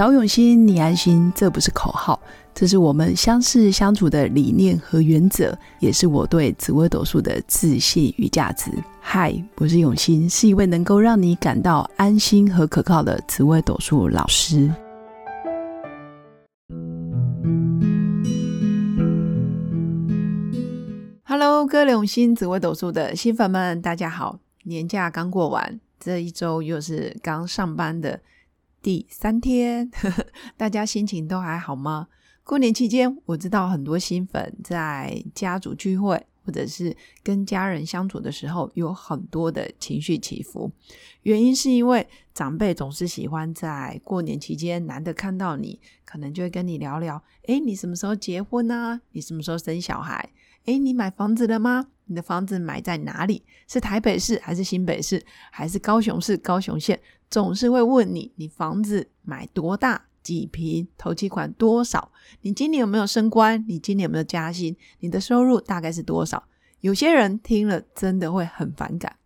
找永新，你安心，这不是口号，这是我们相识相处的理念和原则，也是我对紫微斗数的自信与价值。嗨，我是永新，是一位能够让你感到安心和可靠的紫微斗数老师。Hello，各位永新紫微斗数的新粉们，大家好！年假刚过完，这一周又是刚上班的。第三天，大家心情都还好吗？过年期间，我知道很多新粉在家族聚会或者是跟家人相处的时候，有很多的情绪起伏。原因是因为长辈总是喜欢在过年期间难得看到你，可能就会跟你聊聊：哎，你什么时候结婚呢？你什么时候生小孩？哎，你买房子了吗？你的房子买在哪里？是台北市还是新北市，还是高雄市、高雄县？总是会问你，你房子买多大几平，投期款多少？你今年有没有升官？你今年有没有加薪？你的收入大概是多少？有些人听了真的会很反感，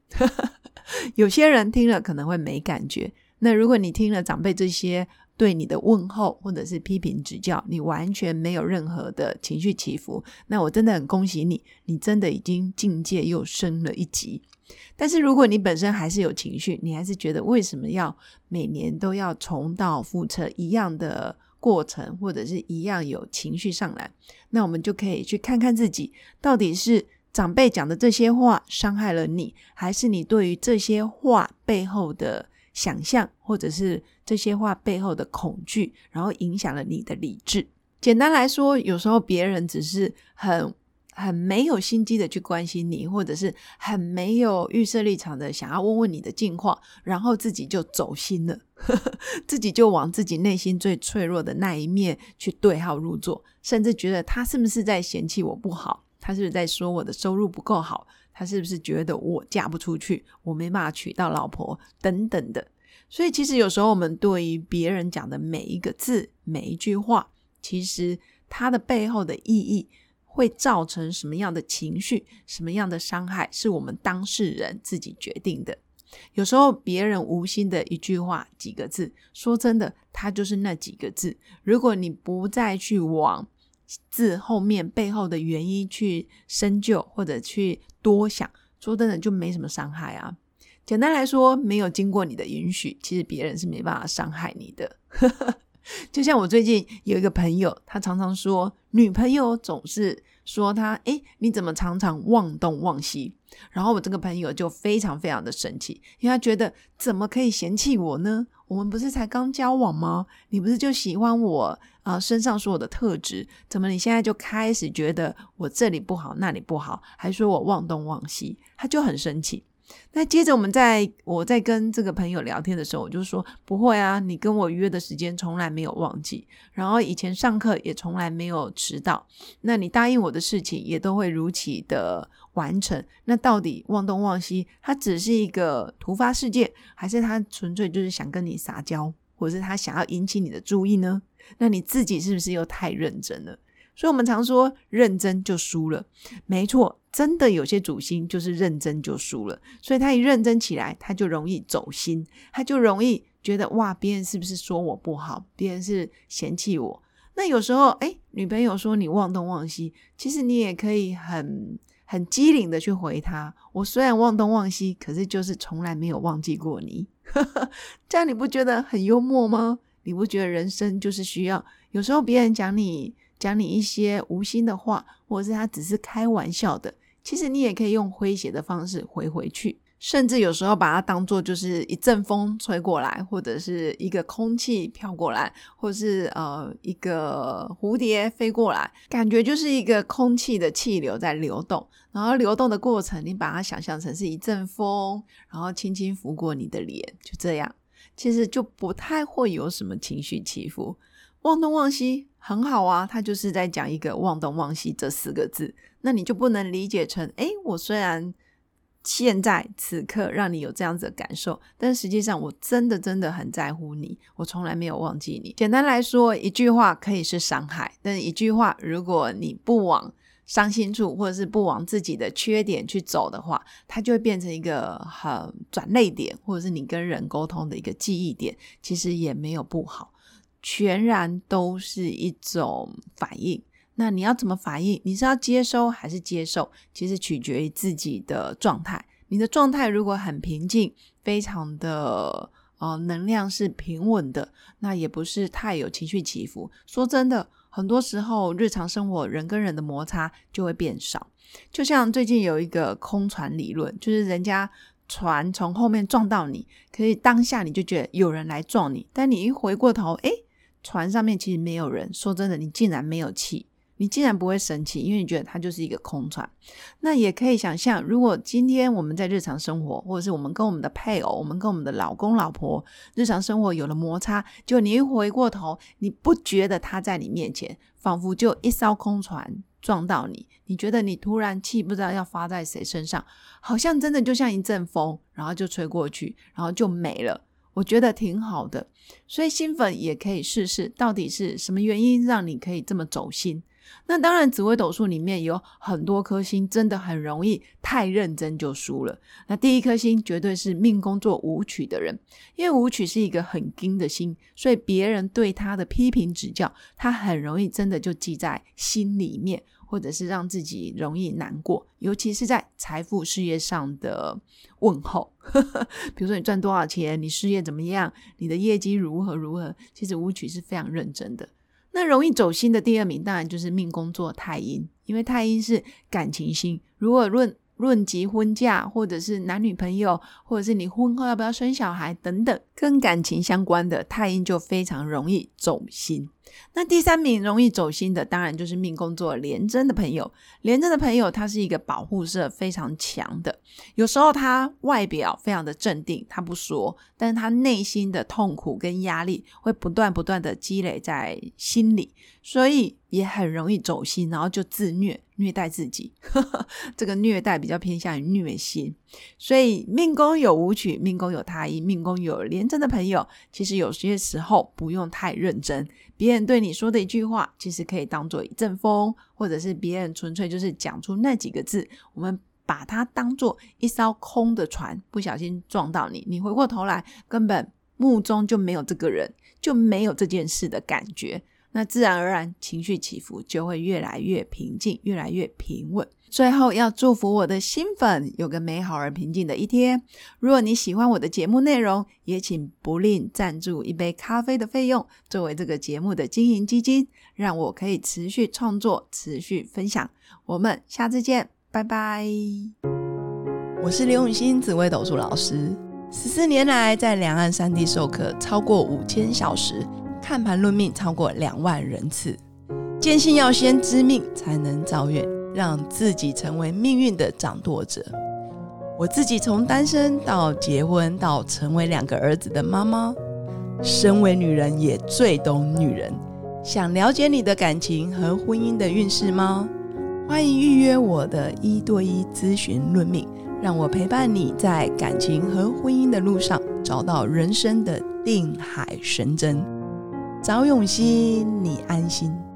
有些人听了可能会没感觉。那如果你听了长辈这些对你的问候或者是批评指教，你完全没有任何的情绪起伏，那我真的很恭喜你，你真的已经境界又升了一级。但是如果你本身还是有情绪，你还是觉得为什么要每年都要重蹈覆辙一样的过程，或者是一样有情绪上来，那我们就可以去看看自己到底是长辈讲的这些话伤害了你，还是你对于这些话背后的想象，或者是这些话背后的恐惧，然后影响了你的理智。简单来说，有时候别人只是很。很没有心机的去关心你，或者是很没有预设立场的想要问问你的近况，然后自己就走心了，自己就往自己内心最脆弱的那一面去对号入座，甚至觉得他是不是在嫌弃我不好，他是不是在说我的收入不够好，他是不是觉得我嫁不出去，我没办法娶到老婆等等的。所以其实有时候我们对于别人讲的每一个字、每一句话，其实它的背后的意义。会造成什么样的情绪、什么样的伤害，是我们当事人自己决定的。有时候别人无心的一句话、几个字，说真的，它就是那几个字。如果你不再去往字后面背后的原因去深究，或者去多想，说真的就没什么伤害啊。简单来说，没有经过你的允许，其实别人是没办法伤害你的。就像我最近有一个朋友，他常常说女朋友总是说他，哎，你怎么常常忘东忘西？然后我这个朋友就非常非常的生气，因为他觉得怎么可以嫌弃我呢？我们不是才刚交往吗？你不是就喜欢我啊身上所有的特质？怎么你现在就开始觉得我这里不好那里不好，还说我忘东忘西？他就很生气。那接着，我们在我在跟这个朋友聊天的时候，我就说不会啊，你跟我约的时间从来没有忘记，然后以前上课也从来没有迟到，那你答应我的事情也都会如期的完成。那到底忘东忘西，他只是一个突发事件，还是他纯粹就是想跟你撒娇，或者是他想要引起你的注意呢？那你自己是不是又太认真了？所以，我们常说认真就输了，没错。真的有些主心就是认真就输了，所以他一认真起来，他就容易走心，他就容易觉得哇，别人是不是说我不好？别人是嫌弃我？那有时候，哎，女朋友说你忘东忘西，其实你也可以很很机灵的去回他。我虽然忘东忘西，可是就是从来没有忘记过你。这样你不觉得很幽默吗？你不觉得人生就是需要有时候别人讲你讲你一些无心的话，或者是他只是开玩笑的？其实你也可以用诙谐的方式回回去，甚至有时候把它当做就是一阵风吹过来，或者是一个空气飘过来，或是呃一个蝴蝶飞过来，感觉就是一个空气的气流在流动，然后流动的过程，你把它想象成是一阵风，然后轻轻拂过你的脸，就这样，其实就不太会有什么情绪起伏。忘东忘西很好啊，他就是在讲一个忘东忘西这四个字。那你就不能理解成，哎，我虽然现在此刻让你有这样子的感受，但实际上我真的真的很在乎你，我从来没有忘记你。简单来说，一句话可以是伤害，但一句话如果你不往伤心处，或者是不往自己的缺点去走的话，它就会变成一个很转泪点，或者是你跟人沟通的一个记忆点，其实也没有不好。全然都是一种反应。那你要怎么反应？你是要接收还是接受？其实取决于自己的状态。你的状态如果很平静，非常的呃能量是平稳的，那也不是太有情绪起伏。说真的，很多时候日常生活人跟人的摩擦就会变少。就像最近有一个空船理论，就是人家船从后面撞到你，可以当下你就觉得有人来撞你，但你一回过头，诶，船上面其实没有人。说真的，你竟然没有气。你竟然不会生气，因为你觉得它就是一个空船。那也可以想象，如果今天我们在日常生活，或者是我们跟我们的配偶，我们跟我们的老公老婆日常生活有了摩擦，就你一回过头，你不觉得他在你面前，仿佛就一艘空船撞到你，你觉得你突然气不知道要发在谁身上，好像真的就像一阵风，然后就吹过去，然后就没了。我觉得挺好的，所以新粉也可以试试，到底是什么原因让你可以这么走心。那当然，紫微斗数里面有很多颗星，真的很容易太认真就输了。那第一颗星绝对是命宫做舞曲的人，因为舞曲是一个很精的星，所以别人对他的批评指教，他很容易真的就记在心里面，或者是让自己容易难过，尤其是在财富事业上的问候。比如说你赚多少钱，你事业怎么样，你的业绩如何如何，其实舞曲是非常认真的。那容易走心的第二名，当然就是命宫做太阴，因为太阴是感情星。如果论论及婚嫁，或者是男女朋友，或者是你婚后要不要生小孩等等，跟感情相关的太阴就非常容易走心。那第三名容易走心的，当然就是命宫作廉贞的朋友。廉贞的朋友，他是一个保护色非常强的，有时候他外表非常的镇定，他不说，但是他内心的痛苦跟压力会不断不断的积累在心里，所以。也很容易走心，然后就自虐、虐待自己。这个虐待比较偏向于虐心，所以命宫有舞曲、命宫有太阴、命宫有廉贞的朋友，其实有些时候不用太认真。别人对你说的一句话，其实可以当做一阵风，或者是别人纯粹就是讲出那几个字，我们把它当做一艘空的船，不小心撞到你，你回过头来，根本目中就没有这个人，就没有这件事的感觉。那自然而然，情绪起伏就会越来越平静，越来越平稳。最后要祝福我的新粉有个美好而平静的一天。如果你喜欢我的节目内容，也请不吝赞助一杯咖啡的费用，作为这个节目的经营基金，让我可以持续创作、持续分享。我们下次见，拜拜。我是刘永新，紫微斗数老师，十四年来在两岸三地授课超过五千小时。看盘论命超过两万人次，坚信要先知命才能造运，让自己成为命运的掌舵者。我自己从单身到结婚，到成为两个儿子的妈妈，身为女人也最懂女人。想了解你的感情和婚姻的运势吗？欢迎预约我的一对一咨询论命，让我陪伴你在感情和婚姻的路上找到人生的定海神针。找永熙，你安心。